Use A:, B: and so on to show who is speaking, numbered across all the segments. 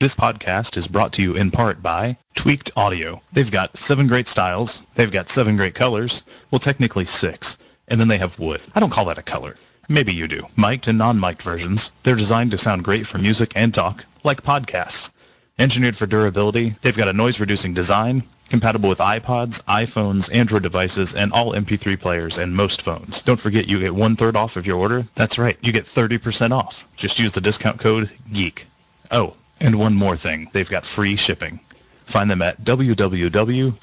A: This podcast is brought to you in part by Tweaked Audio. They've got seven great styles. They've got seven great colors. Well, technically six. And then they have wood. I don't call that a color. Maybe you do. Mic'd and non-mic'd versions. They're designed to sound great for music and talk, like podcasts. Engineered for durability, they've got a noise-reducing design, compatible with iPods, iPhones, Android devices, and all MP3 players and most phones. Don't forget you get one-third off of your order. That's right, you get 30% off. Just use the discount code GEEK. Oh, and one more thing, they've got free shipping. Find them at www.geek-io.com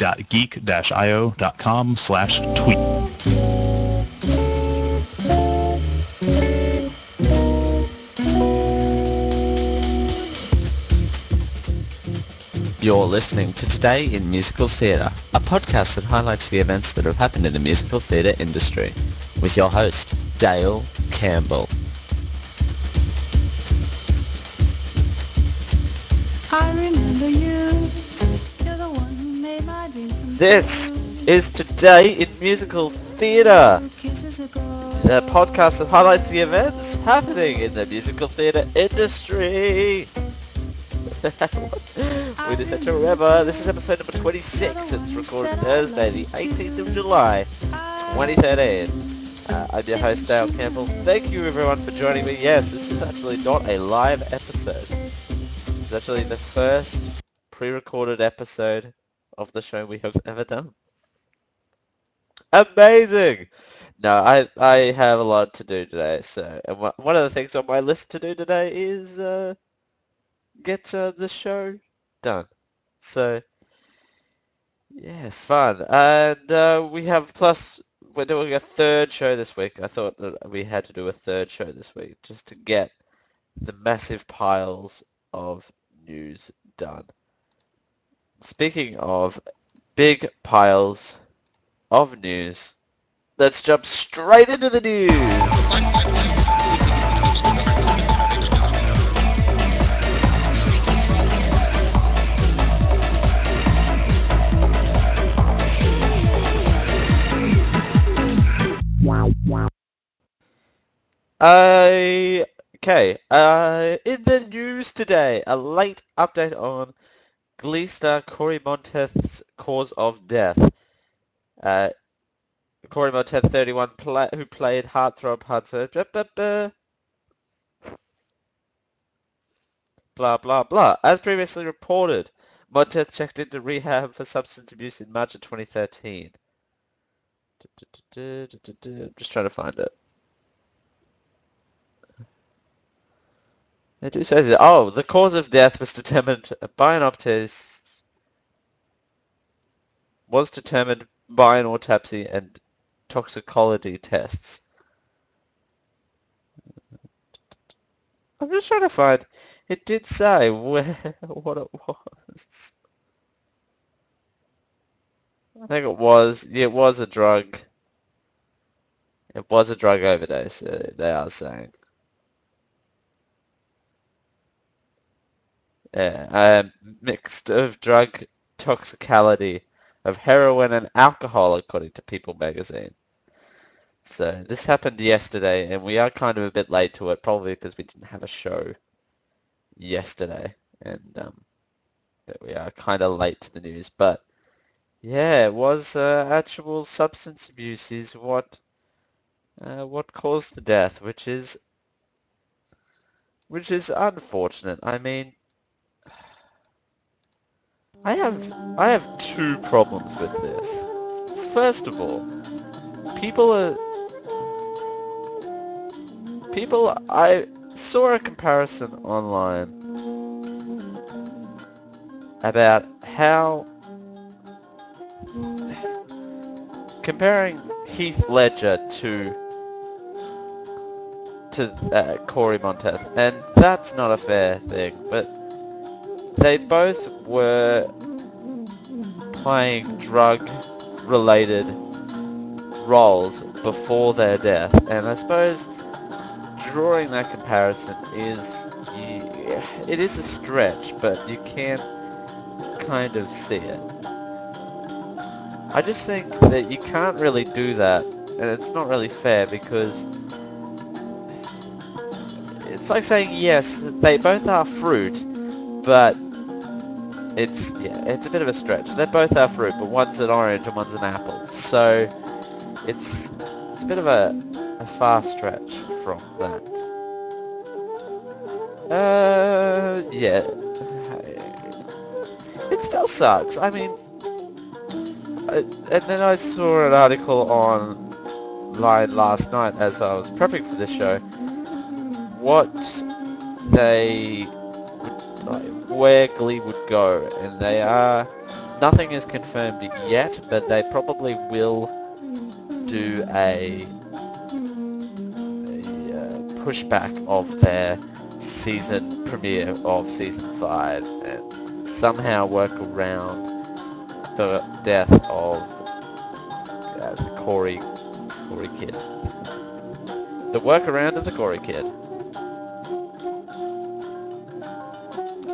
A: slash tweet.
B: You're listening to Today in Musical Theatre, a podcast that highlights the events that have happened in the musical theatre industry, with your host, Dale Campbell.
C: This is Today in Musical Theatre, the podcast that highlights the events happening in the musical theatre industry. we just have to remember, this is episode number 26. It's recorded Thursday, the 18th of July, 2013. Uh, I'm your host, Dale Campbell. Thank you everyone for joining me. Yes, this is actually not a live episode. It's actually the first pre-recorded episode of the show we have ever done. Amazing! No, I I have a lot to do today, so and one of the things on my list to do today is uh, get uh, the show done. So yeah, fun, and uh, we have plus we're doing a third show this week. I thought that we had to do a third show this week just to get the massive piles of news done. Speaking of big piles of news, let's jump straight into the news. I okay. Uh, in the news today, a late update on Glee star Cory Monteith's cause of death. Uh, Cory Monteith, 31, pla who played Heartthrob Hudson. Blah, blah, blah. As previously reported, Monteith checked into rehab for substance abuse in March of 2013. Just trying to find it. They do say that. Oh, the cause of death was determined by an autopsy. Was determined by an autopsy and toxicology tests. I'm just trying to find. It did say where what it was. I think it was. Yeah, it was a drug. It was a drug overdose. Uh, they are saying. Um, mixed of drug toxicality of heroin and alcohol, according to People magazine. So this happened yesterday, and we are kind of a bit late to it, probably because we didn't have a show yesterday, and um, that we are kind of late to the news. But yeah, it was uh, actual substance abuse is what uh, what caused the death, which is which is unfortunate. I mean, I have I have two problems with this. First of all, people are people I saw a comparison online about how comparing Heath Ledger to to uh, Cory Monteith, and that's not a fair thing, but they both were playing drug-related roles before their death, and I suppose drawing that comparison is yeah, it is a stretch, but you can kind of see it. I just think that you can't really do that, and it's not really fair because it's like saying yes, they both are fruit, but it's yeah, it's a bit of a stretch. They're both are fruit, but one's an orange and one's an apple. So it's it's a bit of a, a far stretch from that. Uh, yeah. It still sucks. I mean, I, and then I saw an article online last night as I was prepping for this show. What they where Glee would go, and they are nothing is confirmed yet, but they probably will do a, a uh, pushback of their season premiere of season five, and somehow work around the death of uh, the Cory Cory kid. The workaround of the Cory kid.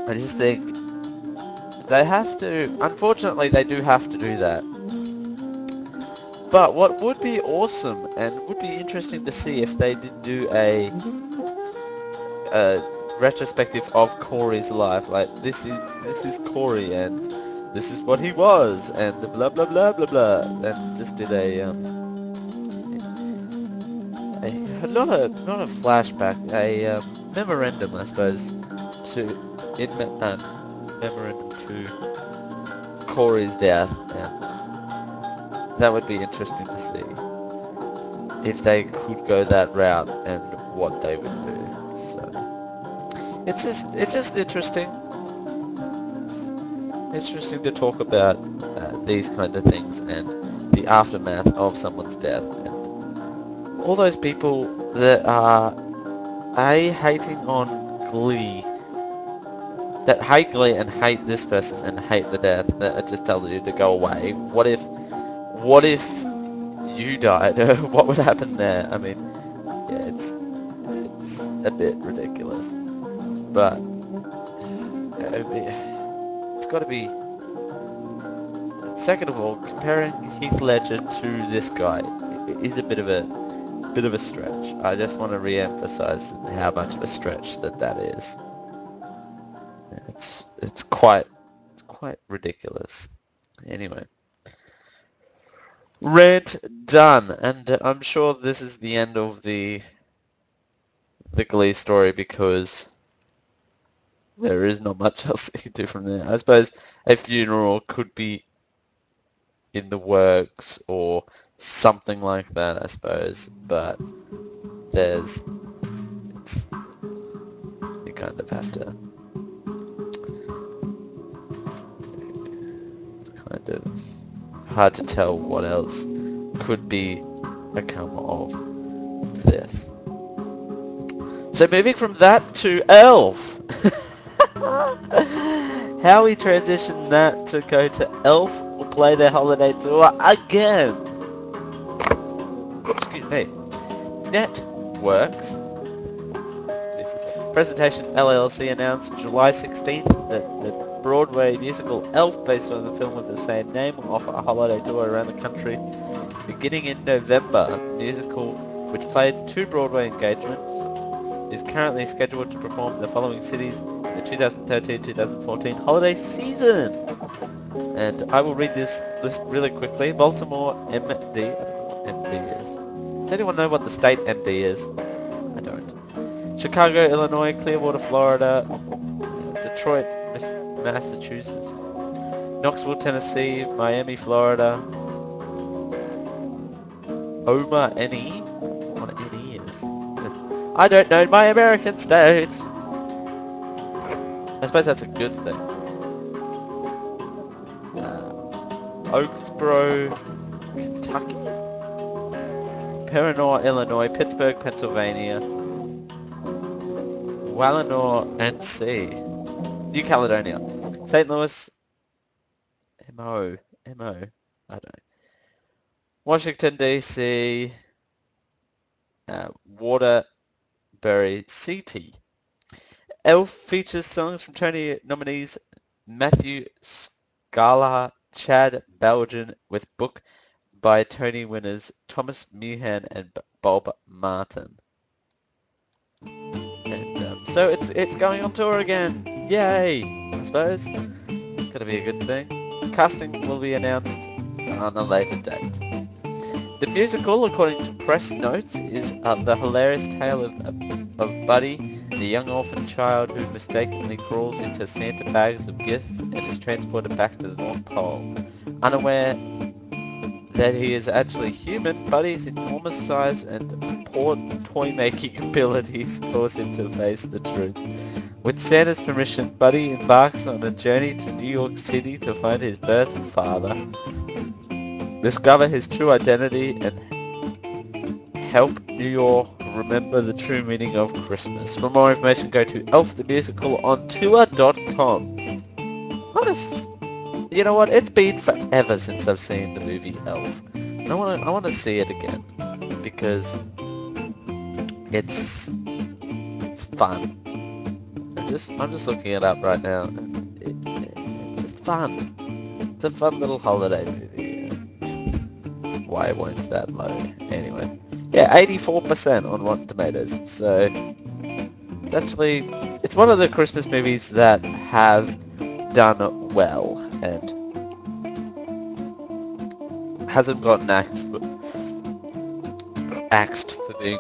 C: I just think they have to, unfortunately they do have to do that. But what would be awesome and would be interesting to see if they did do a, a retrospective of Cory's life. Like this is this is Cory and this is what he was and blah blah blah blah blah and just did a um a, not a not a flashback a um, memorandum I suppose to in um, memorandum to Cory's death and that would be interesting to see if they could go that route and what they would do. So it's just it's just interesting. It's interesting to talk about uh, these kind of things and the aftermath of someone's death and all those people that are a hating on Glee that hate Glee and hate this person and hate the death that are just telling you to go away. What if what if you died? what would happen there? I mean, yeah, it's it's a bit ridiculous, but it's got to be. Second of all, comparing Heath Ledger to this guy is a bit of a bit of a stretch. I just want to re-emphasize how much of a stretch that that is. It's it's quite it's quite ridiculous. Anyway, rant done, and uh, I'm sure this is the end of the the Glee story because there is not much else you can do from there. I suppose a funeral could be in the works or something like that. I suppose, but there's it's you kind of have to kind of hard to tell what else could be a come of this. So moving from that to Elf. How we transition that to go to Elf will play their holiday tour again. Excuse me. Networks. Jesus. Presentation LLC announced July 16th that the Broadway musical Elf, based on the film of the same name, will offer a holiday tour around the country beginning in November. The musical, which played two Broadway engagements, is currently scheduled to perform in the following cities in the 2013-2014 holiday season. And I will read this list really quickly. Baltimore, MD. MD is. Does anyone know what the state MD is? I don't. Chicago, Illinois, Clearwater, Florida, Detroit, Massachusetts, Knoxville, Tennessee, Miami, Florida, Oma, NE. What NE is. I don't know my American states. I suppose that's a good thing. Uh, Oaksboro, Kentucky? Paranor, Illinois, Pittsburgh, Pennsylvania, Wallenor, NC, New Caledonia, St. Louis, MO, MO, I don't know, Washington, D.C., uh, Waterbury, CT. Elf features songs from Tony nominees Matthew Sklar, Chad Beguelin, with book by Tony winners Thomas Meehan and Bob Martin. And um, so it's it's going on tour again. Yay! I suppose. It's gonna be a good thing. Casting will be announced on a later date. The musical, according to press notes, is uh, the hilarious tale of, of Buddy, the young orphan child who mistakenly crawls into Santa bags of gifts and is transported back to the North Pole. Unaware that he is actually human, Buddy's enormous size and poor toy-making abilities cause him to face the truth. With Santa's permission, Buddy embarks on a journey to New York City to find his birth father, discover his true identity, and help New York remember the true meaning of Christmas. For more information, go to Elf the Musical on tour.com. Honest, you know what? It's been forever since I've seen the movie Elf. I want to, I want to see it again because it's, it's fun. Just, I'm just looking it up right now. It, it's just fun. It's a fun little holiday movie. Why won't that load? Anyway. Yeah, 84% on Rotten Tomatoes. So, it's actually, it's one of the Christmas movies that have done well and hasn't gotten axed for, axed for being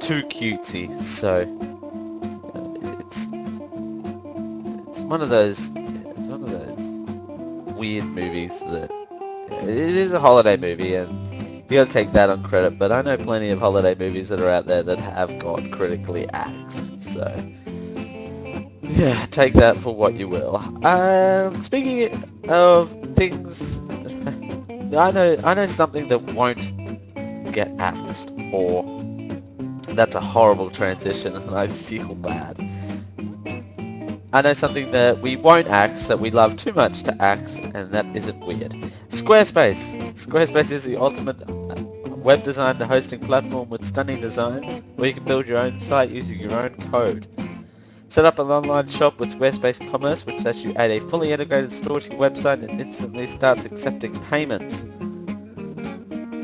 C: too cutesy. So, one of those it's one of those weird movies that it is a holiday movie and you gotta take that on credit, but I know plenty of holiday movies that are out there that have got critically axed, so yeah, take that for what you will. Um, speaking of things, I know I know something that won't get axed, or that's a horrible transition, and I feel bad. I know something that we won't axe, that we love too much to axe, and that isn't weird. Squarespace. Squarespace is the ultimate uh, web design and hosting platform with stunning designs, where you can build your own site using your own code. Set up an online shop with Squarespace Commerce, which lets you add a fully integrated store to your website and instantly starts accepting payments.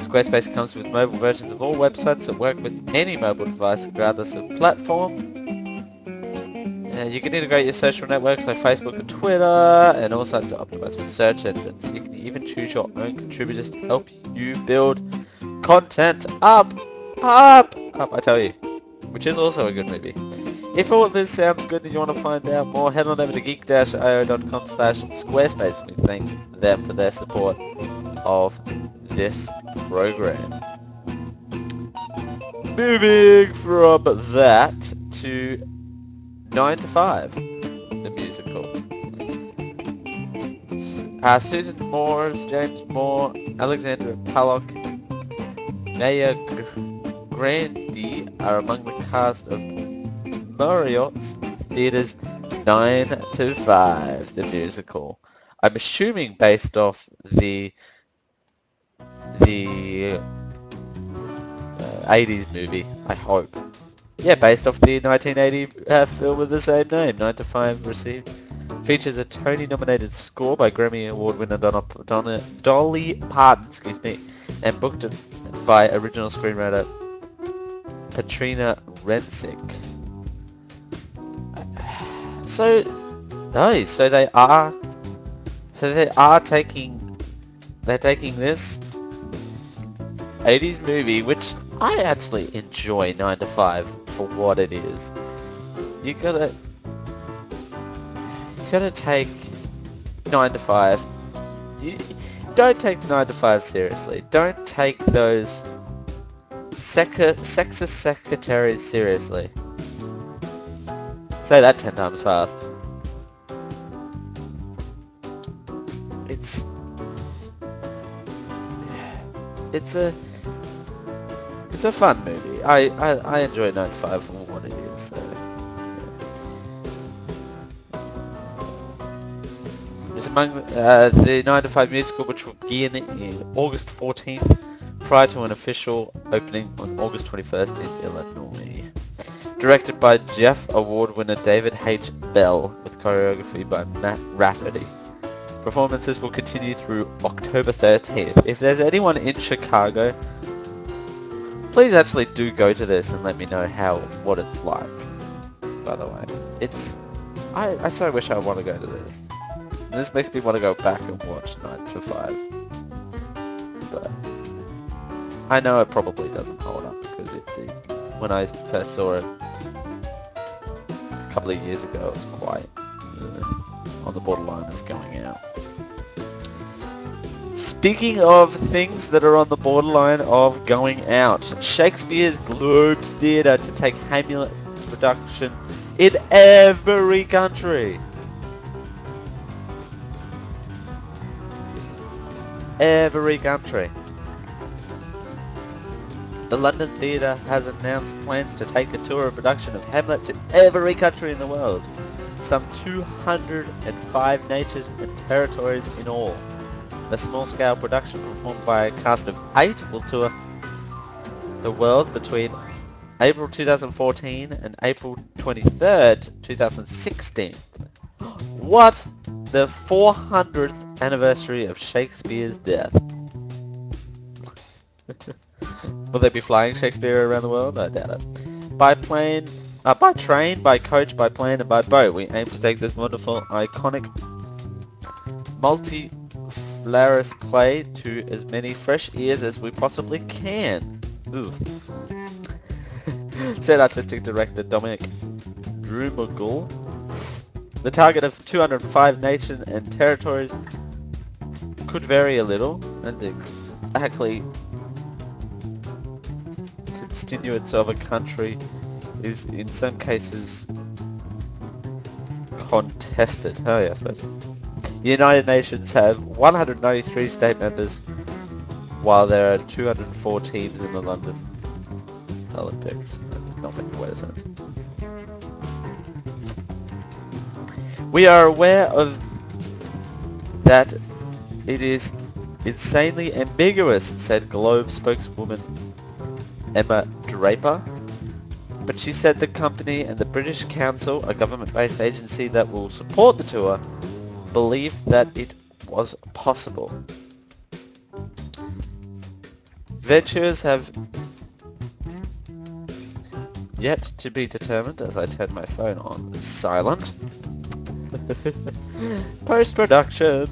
C: Squarespace comes with mobile versions of all websites that work with any mobile device regardless of platform. Uh, you can integrate your social networks like Facebook and Twitter, and all sites are optimized for search engines. You can even choose your own contributors to help you build content up, up, up, I tell you. Which is also a good movie. If all this sounds good and you want to find out more, head on over to geek-io.com slash squarespace. We thank them for their support of this program. Moving from that to 9 to 5, the musical. Uh, Susan Moores, James Moore, Alexandra Pollock, Naya Grandy are among the cast of Marriott's Theatre's 9 to 5, the musical. I'm assuming based off the the uh, 80s movie, I hope. Yeah, based off the 1980 uh, film with the same name, 9 to 5 received. Features a Tony-nominated score by Grammy Award winner Donna, Donna, Dolly Parton, excuse me, and booked by original screenwriter Katrina Rensick. So, no, so they are, so they are taking, they're taking this 80s movie, which I actually enjoy 9 to 5 for what it is. You gotta, you gotta take 9 to 5. You don't take 9 to 5 seriously. Don't take those sexist secretaries seriously. Say that 10 times fast. It's... It's a... It's a fun movie. I, I, I enjoy 9 to 5 for what it is, so... yeah. It's among uh, the 9 to 5 musical which will begin in August 14th prior to an official opening on August 21st in Illinois. Directed by Jeff Award winner David H. Bell with choreography by Matt Raftery. Performances will continue through October 13th. If there's anyone in Chicago, please actually do go to this and let me know how what it's like. By the way, it's I, I so wish I want to go to this. This makes me want to go back and watch 9 to 5. But I know it probably doesn't hold up because it did. When I first saw it a couple of years ago, it was quite on the borderline of going out. Speaking of things that are on the borderline of going out, Shakespeare's Globe Theatre to take Hamlet production in every country. Every country. The London Theatre has announced plans to take a tour of production of Hamlet to every country in the world. Some 205 nations and territories in all. The small-scale production performed by a cast of eight will tour the world between April 2014 and April 23rd, 2016. What? The 400th anniversary of Shakespeare's death. Will they be flying Shakespeare around the world? I doubt it. By plane, uh, by train, by coach, by plane, and by boat, we aim to take this wonderful, iconic, multi-flarus play to as many fresh ears as we possibly can. Oof. Said artistic director Dominic Dromgoole. The target of 205 nations and territories could vary a little, and exactly constituents of a country is in some cases contested. Oh yeah, I suppose. The United Nations have 193 state members, while there are 204 teams in the London Olympics. That did not make a way of sense. We are aware of that it is insanely ambiguous, said Globe spokeswoman Emma Draper. But she said the company and the British Council, a government-based agency that will support the tour, believed that it was possible. Ventures have yet to be determined as I turn my phone on silent. Post-production.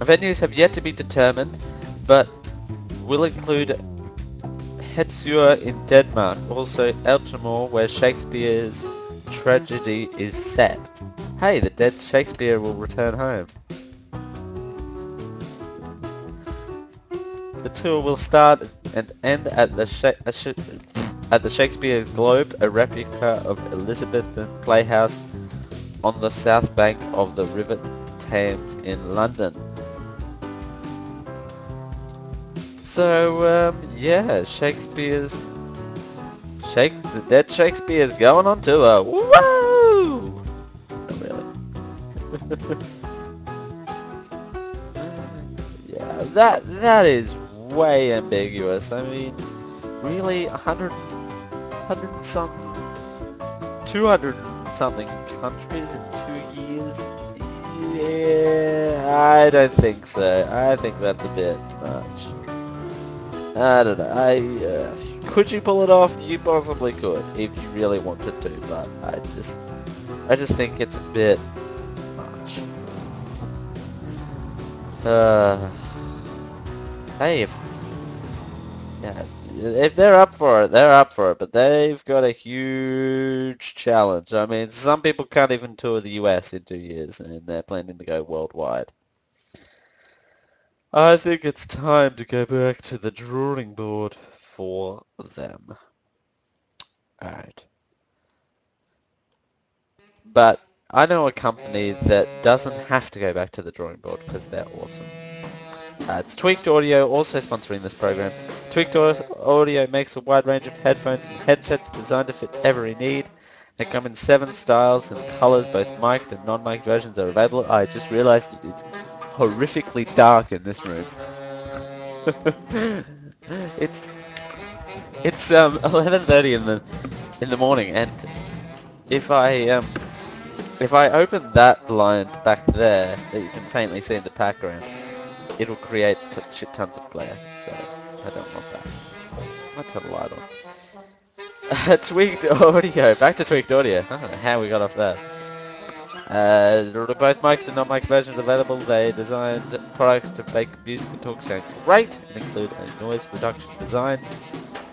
C: Venues have yet to be determined, but will include Hetsur in Denmark, also Elsinore, where Shakespeare's tragedy is set. Hey, the dead Shakespeare will return home. The tour will start and end at the Sha- at the Shakespeare Globe, a replica of Elizabethan Playhouse on the south bank of the River Thames in London. So, um, yeah, Shakespeare's... Shake the dead Shakespeare's going on tour. Woo! Yeah, that that is way ambiguous. I mean, really, 100, 100 something, 200 something countries in two years? Yeah, I don't think so. I think that's a bit much. I don't know. I uh, could you pull it off? You possibly could if you really wanted to, but I just, I just think it's a bit Uh, hey, if yeah, if they're up for it, they're up for it, but they've got a huge challenge. I mean, some people can't even tour the US in two years, and they're planning to go worldwide. I think it's time to go back to the drawing board for them. Alright. But I know a company that doesn't have to go back to the drawing board because they're awesome. Uh, it's Tweaked Audio, also sponsoring this program. Tweaked Audio makes a wide range of headphones and headsets designed to fit every need. They come in seven styles and colors, both mic'd and non-mic'd versions are available. I just realized that it's horrifically dark in this room. it's it's um 11:30 in the in the morning, and if I um if I open that blind back there that you can faintly see in the background, it'll create shit tons of glare. So I don't want that. I turn the light on. Tweaked Audio. Back to Tweaked Audio. I don't know how we got off that. Uh, both mic'd and non-mic'd versions available. They designed products to make music and talk sound great and include a noise reduction design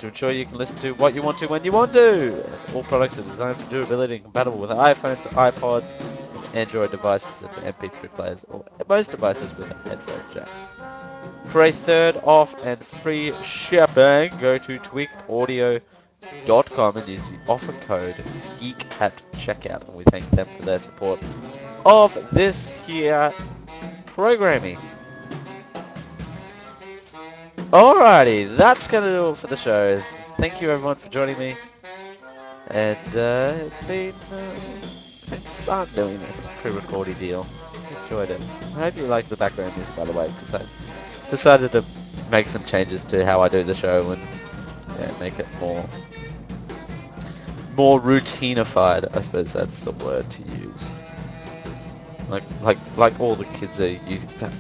C: to ensure you can listen to what you want to when you want to. All products are designed for durability and compatible with iPhones, iPods, Android devices and MP3 players, or most devices with a headphone jack. For a third off and free shipping, go to tweakedaudio.com and use the offer code GEEK at checkout. And we thank them for their support of this here programming. Alrighty, that's going to do it for the show. Thank you everyone for joining me. And uh, it's been, uh, it's been fun doing this pre-recorded deal. Enjoyed it. I hope you like the background music by the way, because I decided to make some changes to how I do the show and yeah, make it more more routinified. I suppose that's the word to use. Like like like all the kids are using that.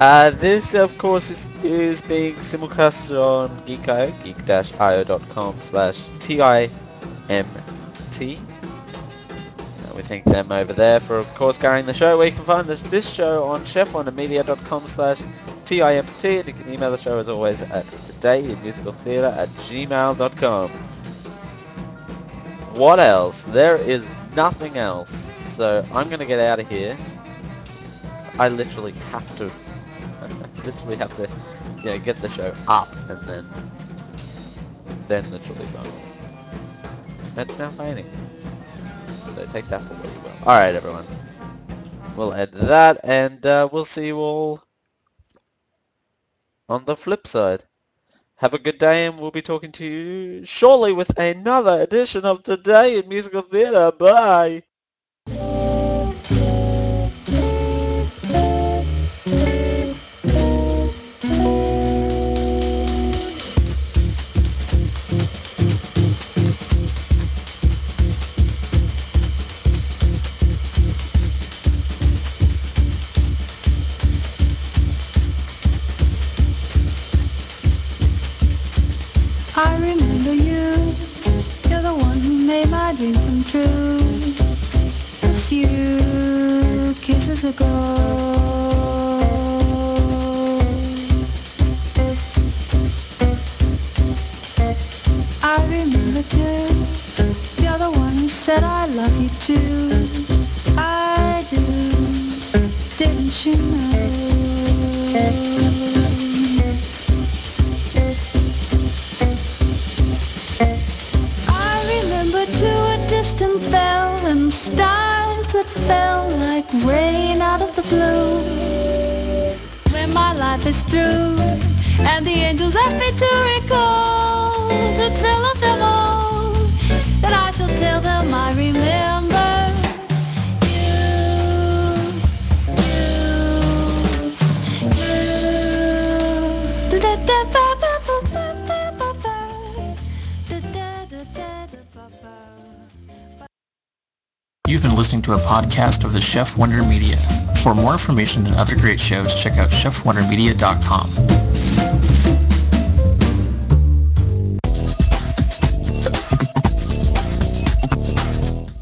C: Uh, this, of course, is, is being simulcasted on Geek.io, geek-io.com slash T-I-M-T. We thank them over there for, of course, carrying the show. Where you can find this, this show on chefwondermedia.com slash T-I-M-T, and you can email the show, as always, at todayinmusicaltheatre at gmail.com. What else? There is nothing else. So I'm going to get out of here. I literally have to literally have to, you know, get the show up and then, then literally go. That's now raining. So take that for what you will. Alright, everyone. We'll end that, and uh, we'll see you all on the flip side. Have a good day, and we'll be talking to you shortly with another edition of Today in Musical Theatre. Bye!
D: You said I love you too. I do. Didn't you know? Life is through and the angels ask me to recall the thrill of them all, then I shall tell them I remember you, you, you.
E: You've been listening to a podcast of the Chef Wonder Media. For more information and other great shows, check out chefwondermedia.com.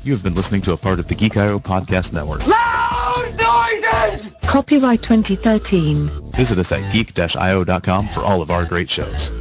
A: You have been listening to a part of the Geek.io Podcast Network. Loud noises!
F: Copyright 2013.
A: Visit us at geek-io.com for all of our great shows.